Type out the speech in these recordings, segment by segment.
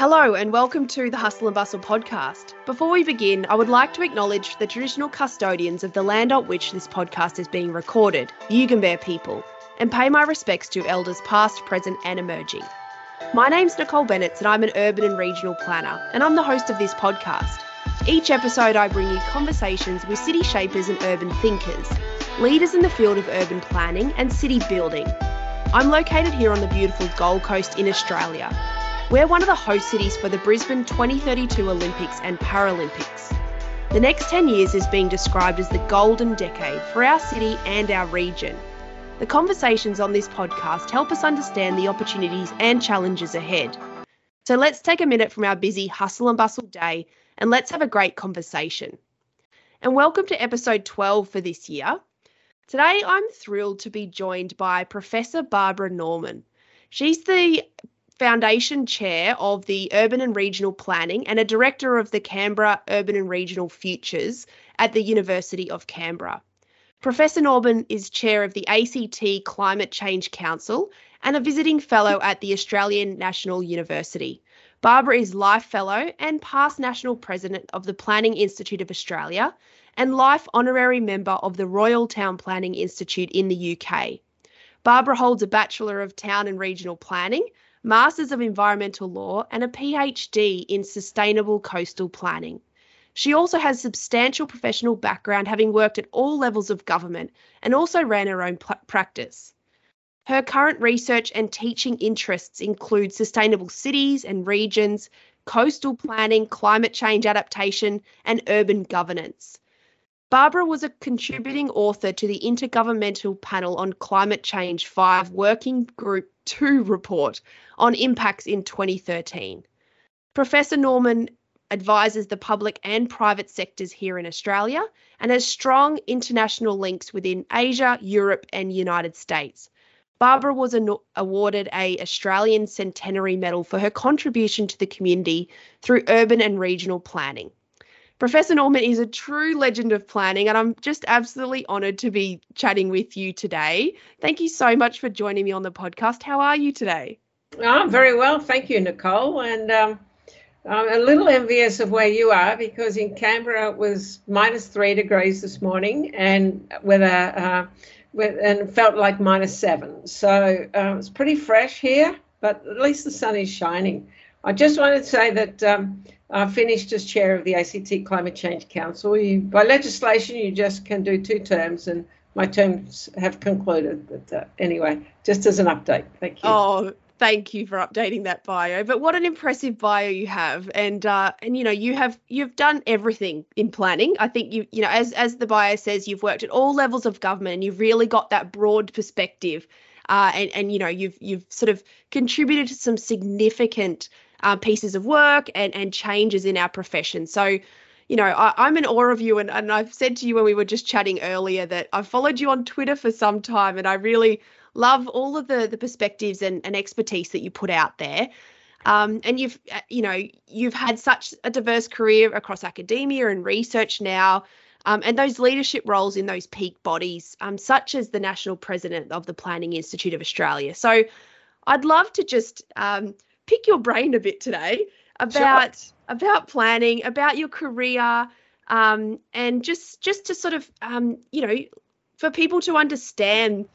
Hello, and welcome to the Hustle and Bustle podcast. Before we begin, I would like to acknowledge the traditional custodians of the land on which this podcast is being recorded, the Yugambeh people, and pay my respects to elders past, present, and emerging. My name's Nicole Bennett, and I'm an urban and regional planner, and I'm the host of this podcast. Each episode, I bring you conversations with city shapers and urban thinkers, leaders in the field of urban planning and city building. I'm located here on the beautiful Gold Coast in Australia. We're one of the host cities for the Brisbane 2032 Olympics and Paralympics. The next 10 years is being described as the golden decade for our city and our region. The conversations on this podcast help us understand the opportunities and challenges ahead. So let's take a minute from our busy hustle and bustle day and let's have a great conversation. And welcome to episode 12 for this year. Today, I'm thrilled to be joined by Professor Barbara Norman. She's the Foundation Chair of the Urban and Regional Planning and a Director of the Canberra Urban and Regional Futures at the University of Canberra. Professor Norman is Chair of the ACT Climate Change Council and a visiting fellow at the Australian National University. Barbara is Life Fellow and past National President of the Planning Institute of Australia and Life Honorary Member of the Royal Town Planning Institute in the UK. Barbara holds a Bachelor of Town and Regional Planning, Masters of Environmental Law, and a PhD in Sustainable Coastal Planning. She also has substantial professional background, having worked at all levels of government and also ran her own pl- practice. Her current research and teaching interests include sustainable cities and regions, coastal planning, climate change adaptation, and urban governance. Barbara was a contributing author to the Intergovernmental Panel on Climate Change 5 Working Group 2 report on impacts in 2013. Professor Norman advises the public and private sectors here in Australia and has strong international links within Asia, Europe, and United States. Barbara was an- awarded a Australian Centenary Medal for her contribution to the community through urban and regional planning. Professor Norman is a true legend of planning, and I'm just absolutely honoured to be chatting with you today. Thank you so much for joining me on the podcast. How are you today? I'm very well, thank you, Nicole. And um, I'm a little envious of where you are because in Canberra it was minus three degrees this morning, and with a uh, with, and felt like minus seven. So um, it's pretty fresh here, but at least the sun is shining. I just wanted to say that um, I finished as chair of the ACT Climate Change Council. You, by legislation, you just can do two terms, and my terms have concluded. But uh, anyway, just as an update, thank you. Oh, thank you for updating that bio. But what an impressive bio you have, and uh, and you know you have you've done everything in planning. I think you you know as as the bio says, you've worked at all levels of government, and you've really got that broad perspective. Uh, and and you know you've you've sort of contributed to some significant uh, pieces of work and and changes in our profession. So you know, I, am in awe of you. And, and I've said to you when we were just chatting earlier that I've followed you on Twitter for some time and I really love all of the the perspectives and, and expertise that you put out there. Um, and you've uh, you know you've had such a diverse career across academia and research now. Um, and those leadership roles in those peak bodies, um, such as the national president of the Planning Institute of Australia. So, I'd love to just um, pick your brain a bit today about sure. about planning, about your career, um, and just just to sort of um, you know for people to understand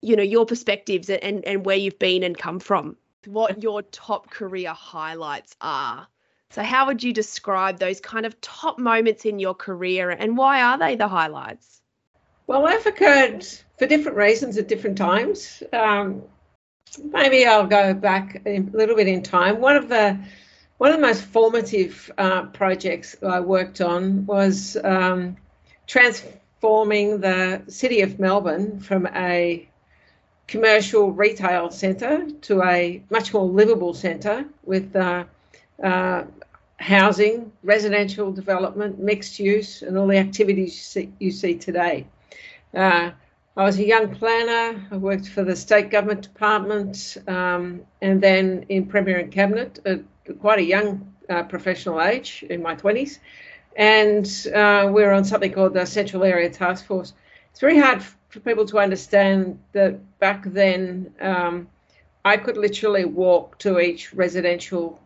you know your perspectives and and where you've been and come from. What your top career highlights are. So how would you describe those kind of top moments in your career and why are they the highlights? Well i've occurred for different reasons at different times. Um, maybe i'll go back a little bit in time one of the one of the most formative uh, projects I worked on was um, transforming the city of Melbourne from a commercial retail centre to a much more livable centre with uh, uh, housing, residential development, mixed use, and all the activities you see, you see today. Uh, I was a young planner. I worked for the state government department um, and then in Premier and Cabinet at quite a young uh, professional age in my 20s. And uh, we are on something called the Central Area Task Force. It's very hard for people to understand that back then um, I could literally walk to each residential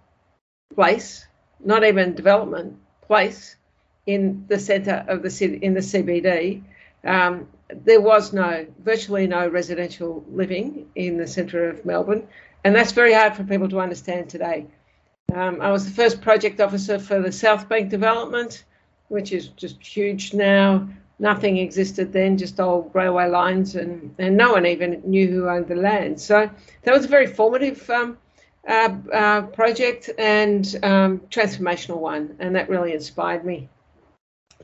place, not even development place, in the centre of the city, in the CBD. Um, there was no, virtually no residential living in the centre of Melbourne, and that's very hard for people to understand today. Um, I was the first project officer for the South Bank development, which is just huge now. Nothing existed then, just old railway lines, and, and no one even knew who owned the land. So that was a very formative um, uh, uh, project and um, transformational one, and that really inspired me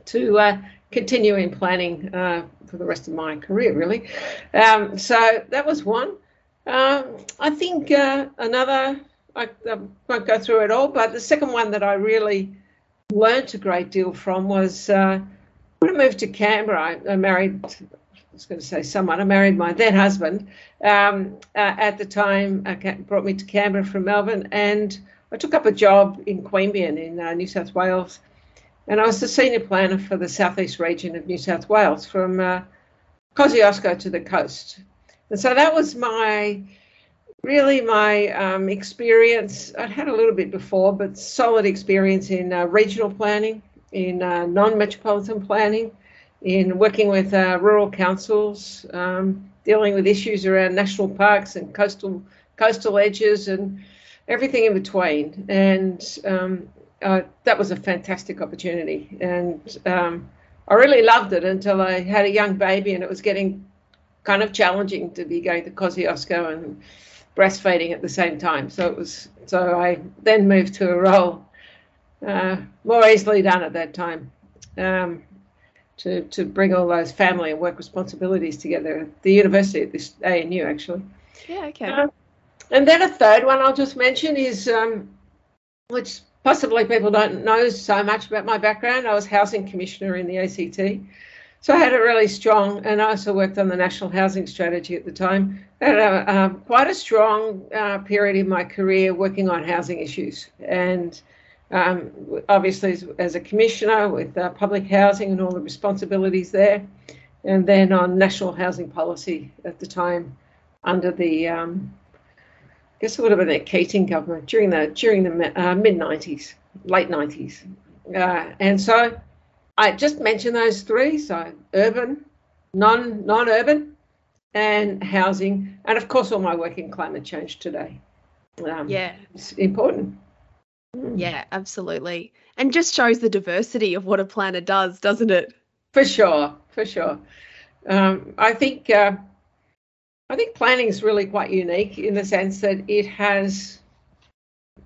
to uh, continue in planning uh, for the rest of my career, really. Um, so that was one. Um, I think uh, another, I, I, won't go through it all, but the second one that I really learnt a great deal from was uh, when I moved to Canberra, I, I married I was going to say someone. I married my then husband um, uh, at the time. Uh, brought me to Canberra from Melbourne, and I took up a job in Queanbeyan in uh, New South Wales, and I was the senior planner for the southeast region of New South Wales from uh, Kosciuszko to the coast. And so that was my really my um, experience. I'd had a little bit before, but solid experience in uh, regional planning, in uh, non-metropolitan planning, in working with uh, rural councils, um, dealing with issues around national parks and coastal coastal edges and everything in between. And um, uh, that was a fantastic opportunity, and um, I really loved it until I had a young baby, and it was getting kind of challenging to be going to Kosciuszko and breastfeeding at the same time. So it was. So I then moved to a role uh, more easily done at that time. Um, to, to bring all those family and work responsibilities together at the university at this ANU actually. Yeah, okay. Uh, and then a third one I'll just mention is um, which possibly people don't know so much about my background. I was housing commissioner in the ACT. So I had a really strong, and I also worked on the national housing strategy at the time. I had a, uh, quite a strong uh, period in my career working on housing issues. And um, obviously, as, as, a commissioner with uh, public housing and all the responsibilities there, and then on national housing policy at the time under the um, I guess it would have been the Keating government during the during the uh, mid '90s, late '90s, uh, and so I just mentioned those three: so urban, non non-urban, and housing, and of course all my work in climate change today. Um, yeah, it's important. Yeah, absolutely, and just shows the diversity of what a planner does, doesn't it? For sure, for sure. Um, I think. Uh, I think planning is really quite unique in the sense that it has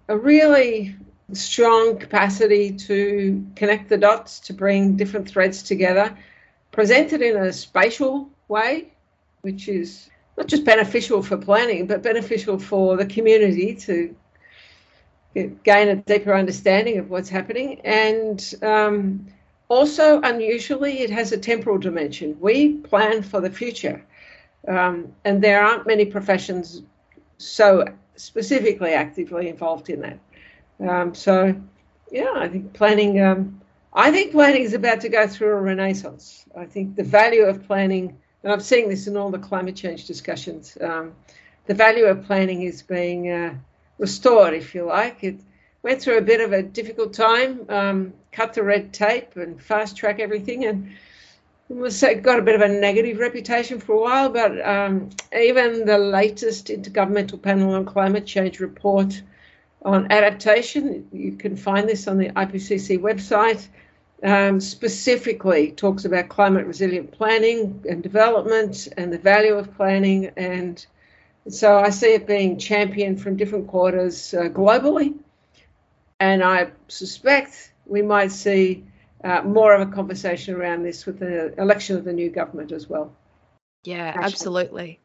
a really strong capacity to connect the dots, to bring different threads together, presented in a spatial way, which is not just beneficial for planning, but beneficial for the community to gain a deeper understanding of what's happening. And um, also, unusually, it has a temporal dimension. We plan for the future. Um, and there aren't many professions so specifically actively involved in that. Um, so, yeah, I think planning. Um, I think planning is about to go through a renaissance. I think the value of planning, and I'm seeing this in all the climate change discussions. Um, the value of planning is being uh, restored, if you like. It went through a bit of a difficult time, um, cut the red tape and fast track everything, and was got a bit of a negative reputation for a while, but um, even the latest Intergovernmental Panel on Climate Change report on adaptation, you can find this on the IPCC website, um, specifically talks about climate resilient planning and development and the value of planning. And so I see it being championed from different quarters uh, globally. And I suspect we might see uh, more of a conversation around this with the election of the new government as well. Yeah, Actually. absolutely.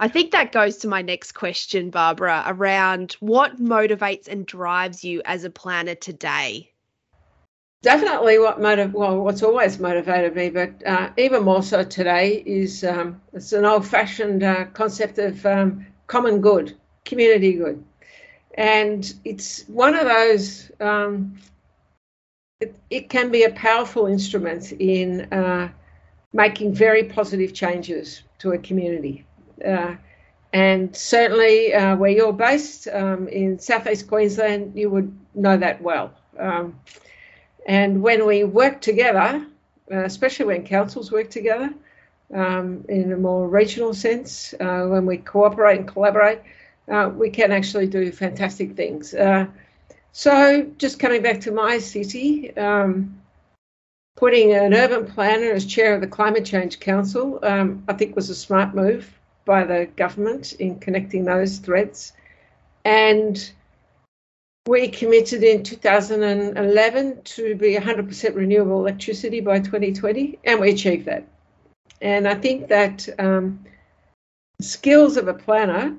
I think that goes to my next question, Barbara, around what motivates and drives you as a planner today. Definitely, what motiv- well, what's always motivated me, but uh, even more so today is um, it's an old-fashioned uh, concept of um, common good, community good, and it's one of those um, it, it can be a powerful instrument in uh, making very positive changes to a community. Uh, and certainly uh, where you're based um, in southeast Queensland, you would know that well. Um, and when we work together, uh, especially when councils work together um, in a more regional sense, uh, when we cooperate and collaborate, uh, we can actually do fantastic things. So, just coming back to my city, um, putting an urban planner as chair of the Climate Change Council, um, I think was a smart move by the government in connecting those threads. And we committed in 2011 to be 100% renewable electricity by 2020, and we achieved that. And I think that um, skills of a planner,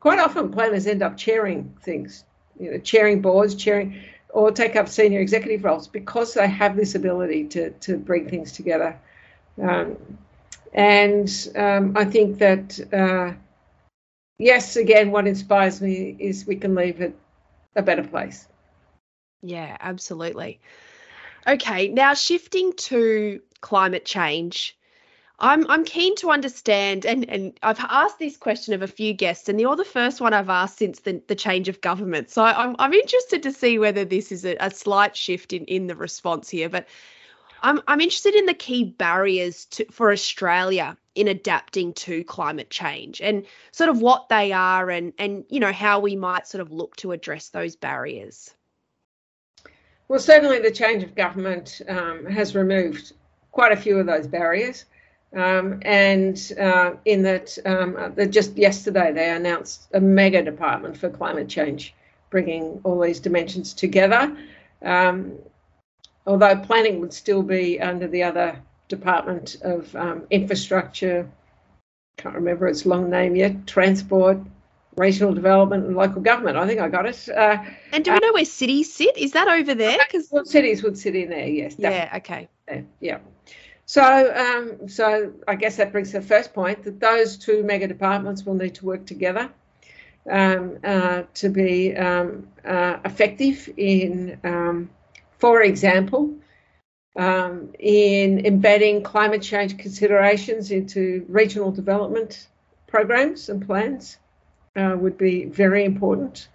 quite often planners end up chairing things, you know, chairing boards, chairing, or take up senior executive roles because they have this ability to, to bring things together. Um, and um, I think that, uh, yes, again, what inspires me is we can leave it a better place. Yeah, absolutely. Okay, now shifting to climate change. I'm I'm keen to understand, and, and I've asked this question of a few guests, and you're the first one I've asked since the, the change of government. So I'm I'm interested to see whether this is a, a slight shift in, in the response here. But I'm I'm interested in the key barriers to, for Australia in adapting to climate change and sort of what they are and and you know how we might sort of look to address those barriers. Well, certainly the change of government um, has removed quite a few of those barriers. Um, and uh, in that, um, just yesterday they announced a mega department for climate change, bringing all these dimensions together. Um, although planning would still be under the other Department of um, Infrastructure, can't remember its long name yet, Transport, Regional Development and Local Government. I think I got it. Uh, and do we know where cities sit? Is that over there? Because well, cities would sit in there, yes. Yeah, okay. Yeah. So, um, so I guess that brings the first point that those two mega departments will need to work together um, uh, to be um, uh, effective in um, for example, um, in embedding climate change considerations into regional development programs and plans uh, would be very important.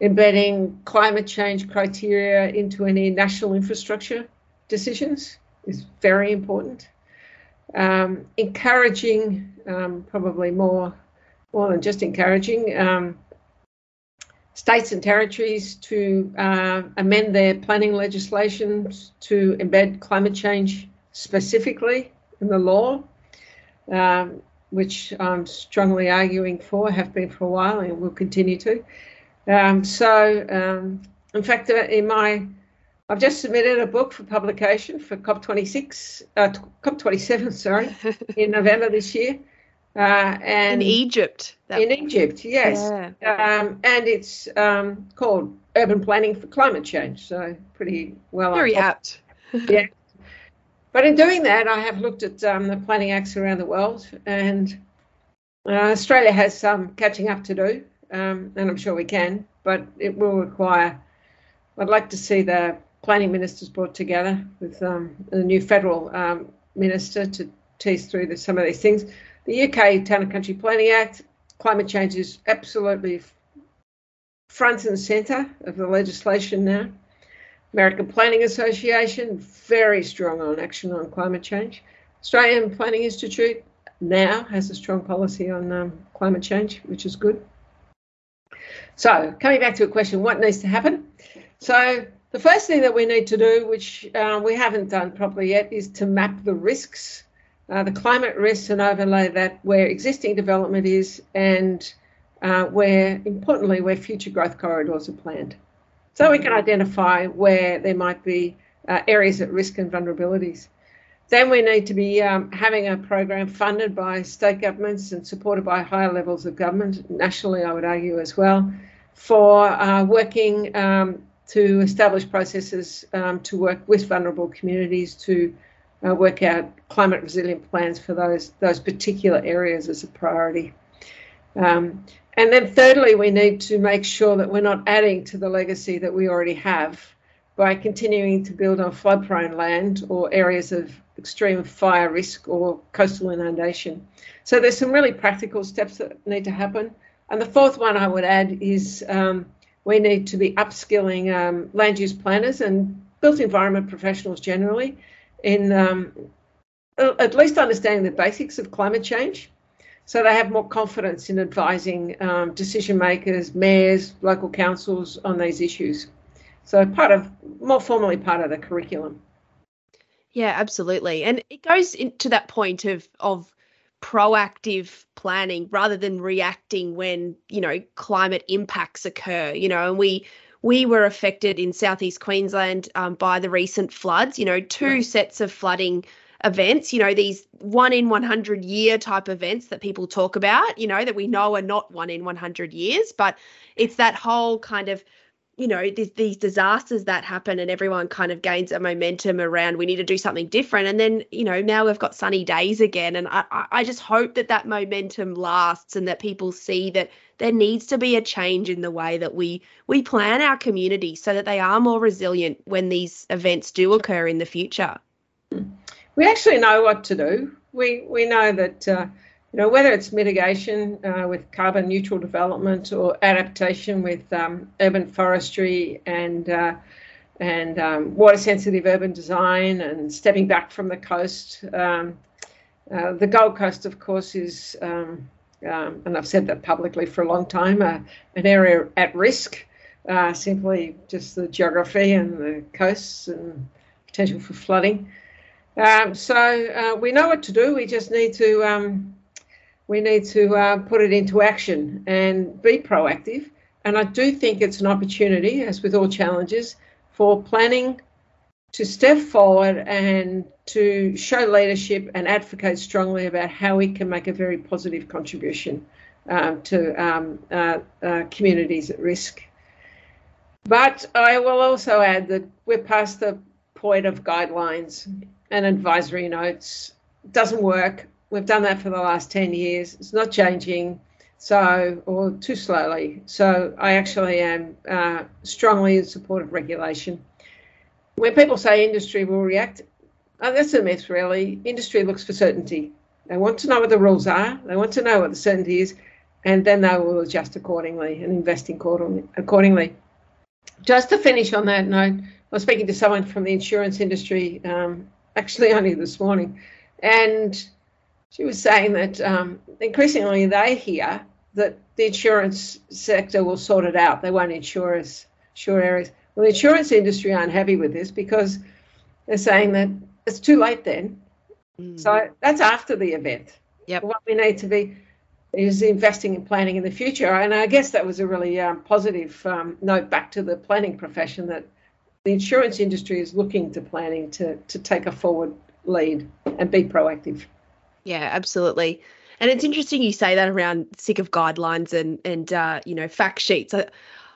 Embedding climate change criteria into any national infrastructure decisions is very important. Um, encouraging, um, probably more, more than just encouraging, um, states and territories to uh, amend their planning legislation to embed climate change specifically in the law, um, which I'm strongly arguing for, have been for a while, and will continue to. Um, so, um, in fact, uh, in my I've just submitted a book for publication for COP26, uh, COP27, sorry, in November this year. Uh, and in Egypt. in Egypt, yes. Yeah. Um, and it's um, called Urban Planning for Climate Change. So pretty well. Very apt. yeah. But in doing that, I have looked at um, the planning acts around the world, and uh, Australia has some catching up to do, um, and I'm sure we can. But it will require. I'd like to see the planning ministers brought together with um, the new federal um, minister to tease through the, some of these things the UK Town and Country Planning Act, climate change is absolutely front and centre of the legislation now. American Planning Association, very strong on action on climate change. Australian Planning Institute now has a strong policy on um, climate change, which is good. So, coming back to a question, what needs to happen? So, the first thing that we need to do, which uh, we haven't done properly yet, is to map the risks uh, the climate risks and overlay that where existing development is and uh, where, importantly, where future growth corridors are planned. So we can identify where there might be uh, areas at risk and vulnerabilities. Then we need to be um, having a program funded by state governments and supported by higher levels of government, nationally, I would argue as well, for uh, working um, to establish processes um, to work with vulnerable communities to uh, work out climate resilient plans for those those particular areas as a priority. Um, and then thirdly, we need to make sure that we're not adding to the legacy that we already have by continuing to build on flood prone land or areas of extreme fire risk or coastal inundation. So there's some really practical steps that need to happen. And the fourth one I would add is um, we need to be upskilling um, land use planners and built environment professionals generally in um, at least understanding the basics of climate change so they have more confidence in advising um, decision makers, mayors, local councils on these issues. So part of more formally part of the curriculum. Yeah, absolutely. And it goes into that point of of proactive planning rather than reacting when, you know, climate impacts occur, you know, and we we were affected in southeast Queensland um, by the recent floods, you know, two sets of flooding events, you know, these one in 100 year type events that people talk about, you know, that we know are not one in 100 years, but it's that whole kind of you know these, these disasters that happen and everyone kind of gains a momentum around we need to do something different. And then you know now we've got sunny days again and I, I just hope that that momentum lasts and that people see that there needs to be a change in the way that we we plan our community so that they are more resilient when these events do occur in the future. We actually know what to do. We we know that uh, you know, whether it's mitigation uh, with carbon neutral development or adaptation with um, urban forestry and uh, and um, water sensitive urban design and stepping back from the coast. Um, uh, the Gold Coast, of course, is, um, um, and I've said that publicly for a long time, uh, an area at risk, uh, simply just the geography and the coasts and potential for flooding. Um, so uh, we know what to do. We just need to we need to uh, put it into action and be proactive. And I do think it's an opportunity, as with all challenges, for planning to step forward and to show leadership and advocate strongly about how we can make a very positive contribution um, to um, uh, uh, communities at risk. But I will also add that we're past the point of guidelines and advisory notes. Doesn't work. We've done that for the last 10 years. It's not changing, so, or too slowly. So I actually am uh, strongly in support of regulation. When people say industry will react, oh, that's a myth, really. Industry looks for certainty. They want to know what the rules are, they want to know what the certainty is, and then they will adjust accordingly and invest in accordingly. Just to finish on that note, I was speaking to someone from the insurance industry um, actually only this morning, and she was saying that um, increasingly they hear that the insurance sector will sort it out. They won't insure us, insure areas. Well, the insurance industry aren't happy with this because they're saying that it's too late then. Mm. So that's after the event. Yep. What we need to be is investing in planning in the future. And I guess that was a really um, positive um, note back to the planning profession that the insurance industry is looking to planning to, to take a forward lead and be proactive. Yeah, absolutely. And it's interesting you say that around sick of guidelines and and uh, you know fact sheets. I,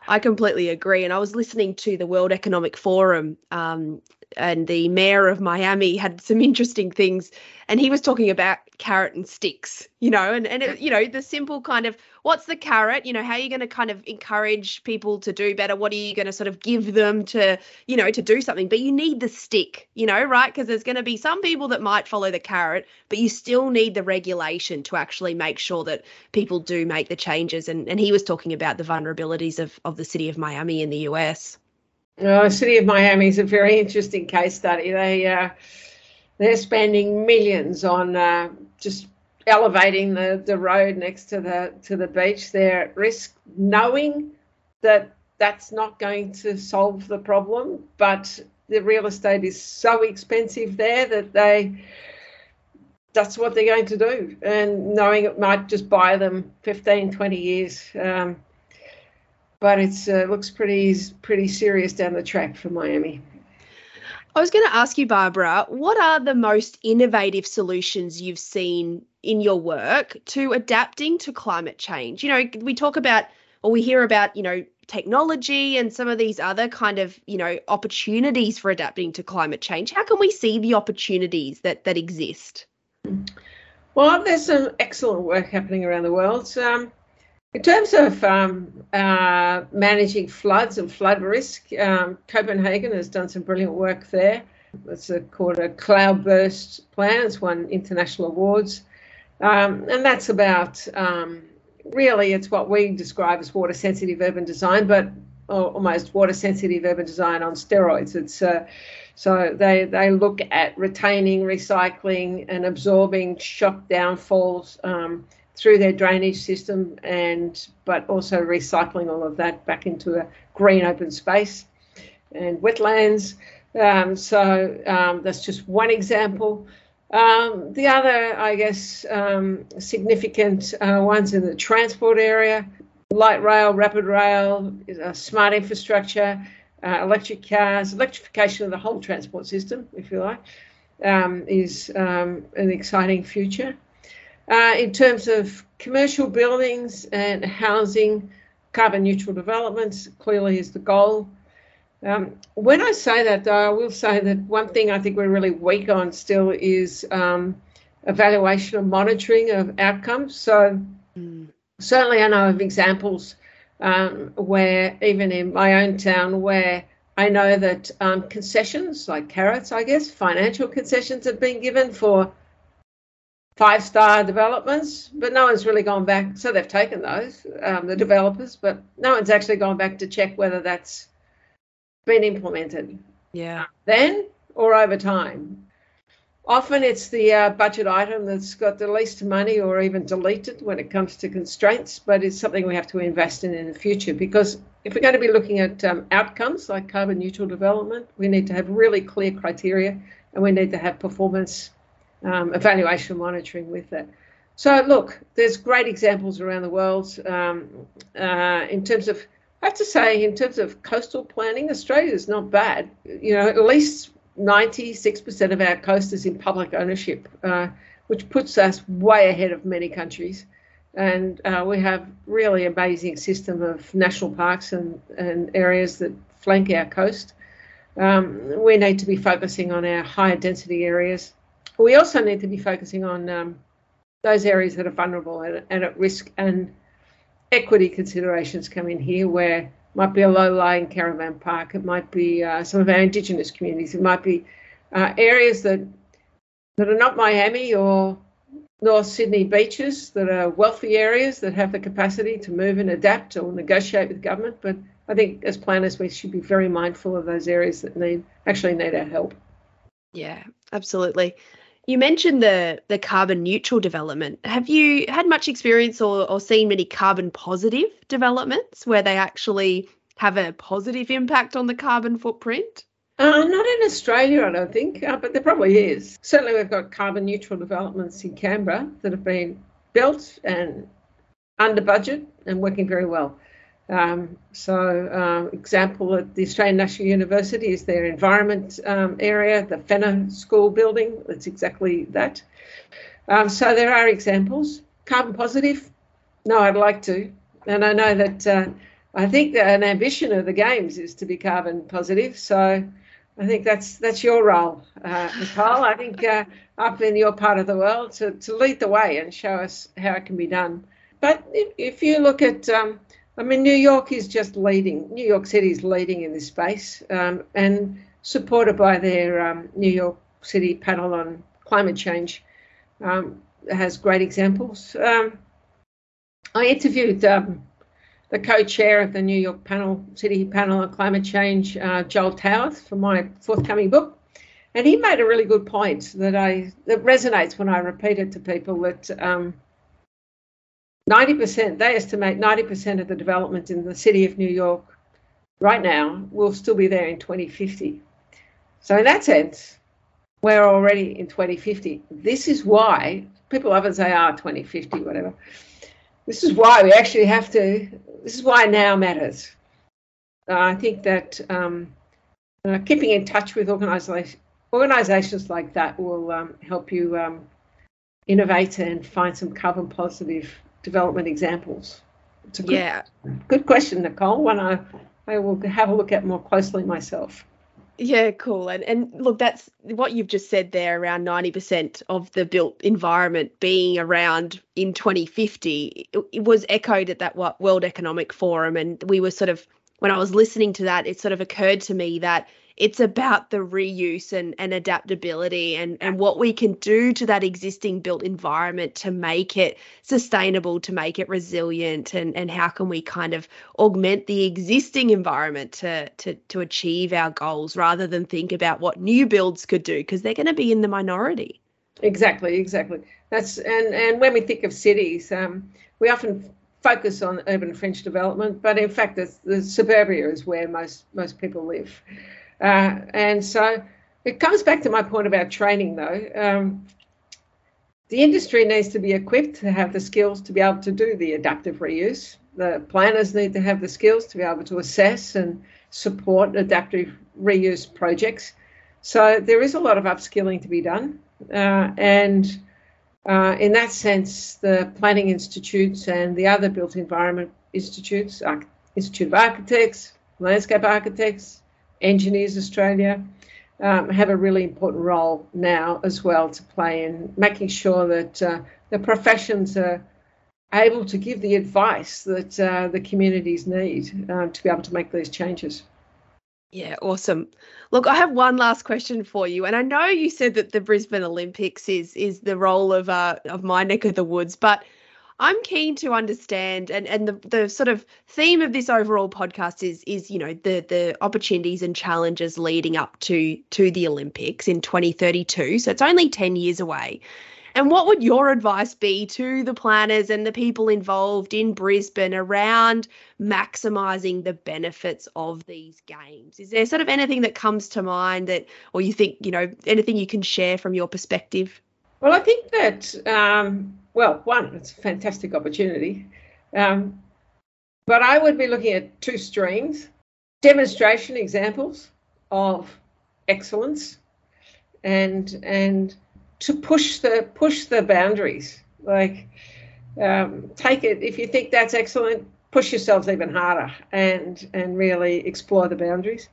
I completely agree. And I was listening to the World Economic Forum um, and the mayor of Miami had some interesting things and he was talking about carrot and sticks you know and and it, you know the simple kind of what's the carrot? You know how are you going to kind of encourage people to do better? What are you going to sort of give them to you know to do something? But you need the stick you know right? Because there's going to be some people that might follow the carrot but you still need the regulation to actually make sure that people do make the changes. And and he was talking about the vulnerabilities of of the city of Miami in the US Oh, the city of Miami is a very interesting case study. They uh, they're spending millions on uh, just elevating the, the road next to the to the beach. They're at risk, knowing that that's not going to solve the problem. But the real estate is so expensive there that they that's what they're going to do, and knowing it might just buy them 15, 20 years. Um, but it uh, looks pretty pretty serious down the track for Miami. I was going to ask you, Barbara, what are the most innovative solutions you've seen in your work to adapting to climate change? You know, we talk about or we hear about, you know, technology and some of these other kind of, you know, opportunities for adapting to climate change. How can we see the opportunities that that exist? Well, there's some excellent work happening around the world. Um, In terms of um, uh, managing floods and flood risk, um, Copenhagen has done some brilliant work there. It's a, called a cloudburst plan. It's won international awards, um, and that's about um, really it's what we describe as water sensitive urban design, but almost water sensitive urban design on steroids. It's uh, so they they look at retaining, recycling, and absorbing shock downfalls um, through their drainage system, and but also recycling all of that back into a green open space and wetlands. Um, so um, that's just one example. Um, the other, I guess, um, significant uh, ones in the transport area light rail, rapid rail, uh, smart infrastructure, uh, electric cars, electrification of the whole transport system, if you like, um, is um, an exciting future. Uh, in terms of commercial buildings and housing, carbon neutral developments clearly is the goal. Um, when I say that, though, I will say that one thing I think we're really weak on still is um, evaluation and monitoring of outcomes. So, mm. certainly, I know of examples um, where, even in my own town, where I know that um, concessions, like carrots, I guess, financial concessions have been given for five star developments, but no one's really gone back. So they've taken those, um, the developers, but no one's actually gone back to check whether that's been implemented. Yeah. Then or over time. Often it's the uh, budget item that's got the least money or even deleted when it comes to constraints, but it's something we have to invest in in the future because if we're going to be looking at um, outcomes like carbon neutral development, we need to have really clear criteria and we need to have performance um, evaluation monitoring with that. So, look, there's great examples around the world um, uh, in terms of I have to say, in terms of coastal planning, Australia is not bad. You know, at least 96% of our coast is in public ownership, uh, which puts us way ahead of many countries. And uh, we have really amazing system of national parks and, and areas that flank our coast. Um, we need to be focusing on our higher density areas. We also need to be focusing on um, those areas that are vulnerable and, and at risk and equity considerations come in here where might be a low-lying caravan park, it might be uh, some of our indigenous communities, it might be uh, areas that that are not Miami or North Sydney beaches that are wealthy areas that have the capacity to move and adapt or negotiate with government. But I think as planners, we should be very mindful of those areas that need actually need our help. Yeah, absolutely. You mentioned the the carbon neutral development. Have you had much experience or, or seen many carbon positive developments where they actually have a positive impact on the carbon footprint? Uh, not in Australia, I don't think, uh, but there probably is. Certainly, we've got carbon neutral developments in Canberra that have been built and under budget and working very well. Um, so, uh, example at the Australian National University is their environment um, area, the Fenner School building. That's exactly that. Um, so there are examples. Carbon positive? No, I'd like to, and I know that. Uh, I think an ambition of the games is to be carbon positive. So I think that's that's your role, uh, Nicole. I think uh, up in your part of the world to, to lead the way and show us how it can be done. But if, if you look at um, I mean, New York is just leading. New York City is leading in this space, um, and supported by their um, New York City panel on climate change, um, has great examples. Um, I interviewed um, the co-chair of the New York panel, City panel on climate change, uh, Joel Towers, for my forthcoming book, and he made a really good point that I that resonates when I repeat it to people that um, 90%, they estimate 90% of the development in the city of New York right now will still be there in 2050. So, in that sense, we're already in 2050. This is why people often say, ah, oh, 2050, whatever. This is why we actually have to, this is why now matters. Uh, I think that um, uh, keeping in touch with organizations, organizations like that will um, help you um, innovate and find some carbon positive development examples? It's a good, yeah. good question, Nicole. One I, I will have a look at more closely myself. Yeah, cool. And and look, that's what you've just said there. Around ninety percent of the built environment being around in 2050 it, it was echoed at that what World Economic Forum, and we were sort of when I was listening to that, it sort of occurred to me that it's about the reuse and, and adaptability and, and what we can do to that existing built environment to make it sustainable, to make it resilient, and, and how can we kind of augment the existing environment to, to, to achieve our goals rather than think about what new builds could do because they're going to be in the minority. Exactly, exactly. That's and and when we think of cities, um, we often focus on urban fringe development, but in fact, the, the suburbia is where most most people live. Uh, and so it comes back to my point about training, though. Um, the industry needs to be equipped to have the skills to be able to do the adaptive reuse. The planners need to have the skills to be able to assess and support adaptive reuse projects. So there is a lot of upskilling to be done. Uh, and uh, in that sense, the planning institutes and the other built environment institutes, Institute of Architects, Landscape Architects, Engineers Australia um, have a really important role now as well to play in making sure that uh, the professions are able to give the advice that uh, the communities need uh, to be able to make these changes. Yeah, awesome. Look, I have one last question for you, and I know you said that the Brisbane Olympics is is the role of uh, of my neck of the woods, but I'm keen to understand and, and the, the sort of theme of this overall podcast is is you know the the opportunities and challenges leading up to to the Olympics in 2032 so it's only 10 years away. And what would your advice be to the planners and the people involved in Brisbane around maximizing the benefits of these games? Is there sort of anything that comes to mind that or you think you know anything you can share from your perspective? Well I think that um well, one, it's a fantastic opportunity. Um, but I would be looking at two streams demonstration examples of excellence and and to push the push the boundaries. Like um, take it if you think that's excellent push yourselves even harder and and really explore the boundaries.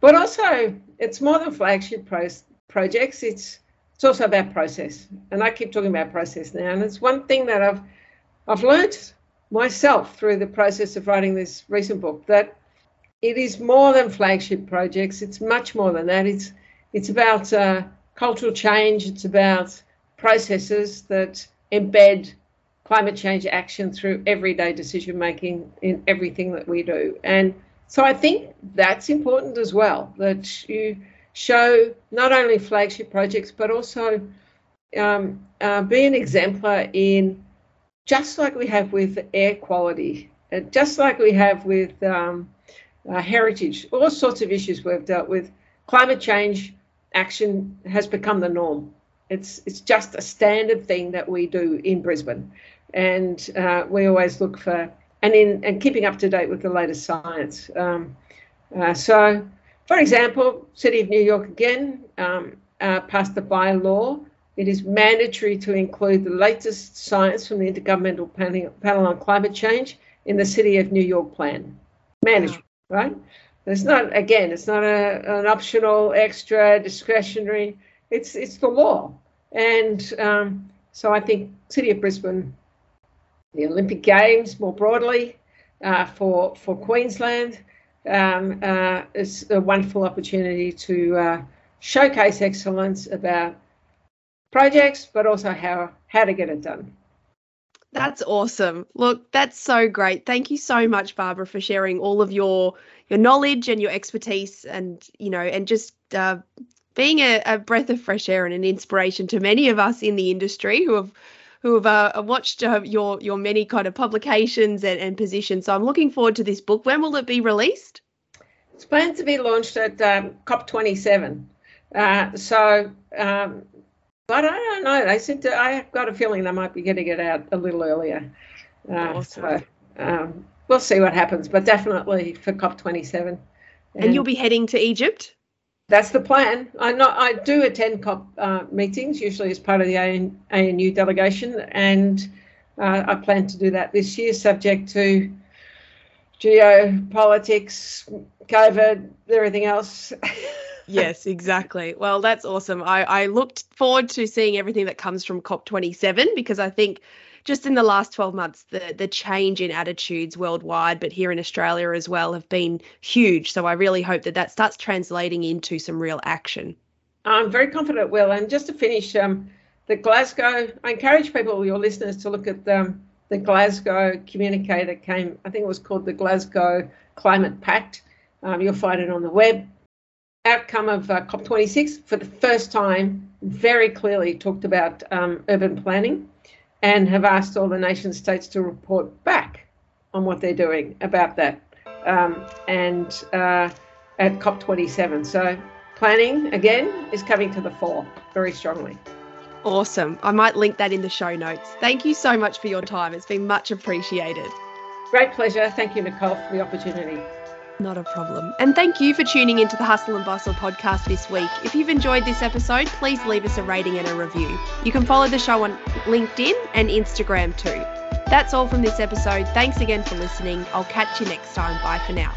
But also it's more than flagship pro- projects. It's it's also about process. And I keep talking about process now. And it's one thing that I've I've learnt myself through the process of writing this recent book that it is more than flagship projects. It's much more than that. It's it's about uh, cultural change. It's about processes that embed climate change action through everyday decision making in everything that we do. And so I think that's important as well. That you show not only flagship projects but also um, uh, be an exemplar in just like we have with air quality, uh, just like we have with um, uh, heritage, all sorts of issues we've dealt with. Climate change action has become the norm. It's it's just a standard thing that we do in Brisbane, and uh, we always look for and in and keeping up to date with the latest science. Um, uh, so for example, City of New York again um, uh, passed a bylaw. It is mandatory to include the latest science from the Intergovernmental Panel on Climate Change in the City of New York plan. Mandatory, right? It's not again. It's not a, an optional, extra, discretionary. It's it's the law, and um, so I think City of Brisbane, the Olympic Games more broadly, uh, for for Queensland, um, uh, it's a wonderful opportunity to uh, showcase excellence about projects, but also how how to get it done. That's awesome. Look, that's so great. Thank you so much, Barbara, for sharing all of your your knowledge and your expertise, and you know, and just uh, being a, a breath of fresh air and an inspiration to many of us in the industry who have who have uh, watched uh, your your many kind of publications and, and positions. So I'm looking forward to this book. When will it be released? It's planned to be launched at um, COP27. Uh, so, um, but I don't know. They said to, I've got a feeling they might be getting it out a little earlier. Uh, awesome. So um, we'll see what happens, but definitely for COP27. And, and you'll be heading to Egypt. That's the plan. I not I do attend COP uh, meetings usually as part of the AN, ANU delegation, and uh, I plan to do that this year, subject to geopolitics, COVID, everything else. yes, exactly. Well, that's awesome. I, I looked forward to seeing everything that comes from COP27 because I think just in the last 12 months, the, the change in attitudes worldwide, but here in Australia as well, have been huge. So I really hope that that starts translating into some real action. I'm very confident it will. And just to finish, um, the Glasgow, I encourage people, your listeners, to look at the, the Glasgow communique that came, I think it was called the Glasgow Climate Pact. Um, you'll find it on the web. Outcome of uh, COP26 for the first time very clearly talked about um, urban planning and have asked all the nation states to report back on what they're doing about that. Um, and uh, at COP27. So planning again is coming to the fore very strongly. Awesome. I might link that in the show notes. Thank you so much for your time. It's been much appreciated. Great pleasure. Thank you, Nicole, for the opportunity. Not a problem. And thank you for tuning into the Hustle and Bustle podcast this week. If you've enjoyed this episode, please leave us a rating and a review. You can follow the show on LinkedIn and Instagram too. That's all from this episode. Thanks again for listening. I'll catch you next time. Bye for now.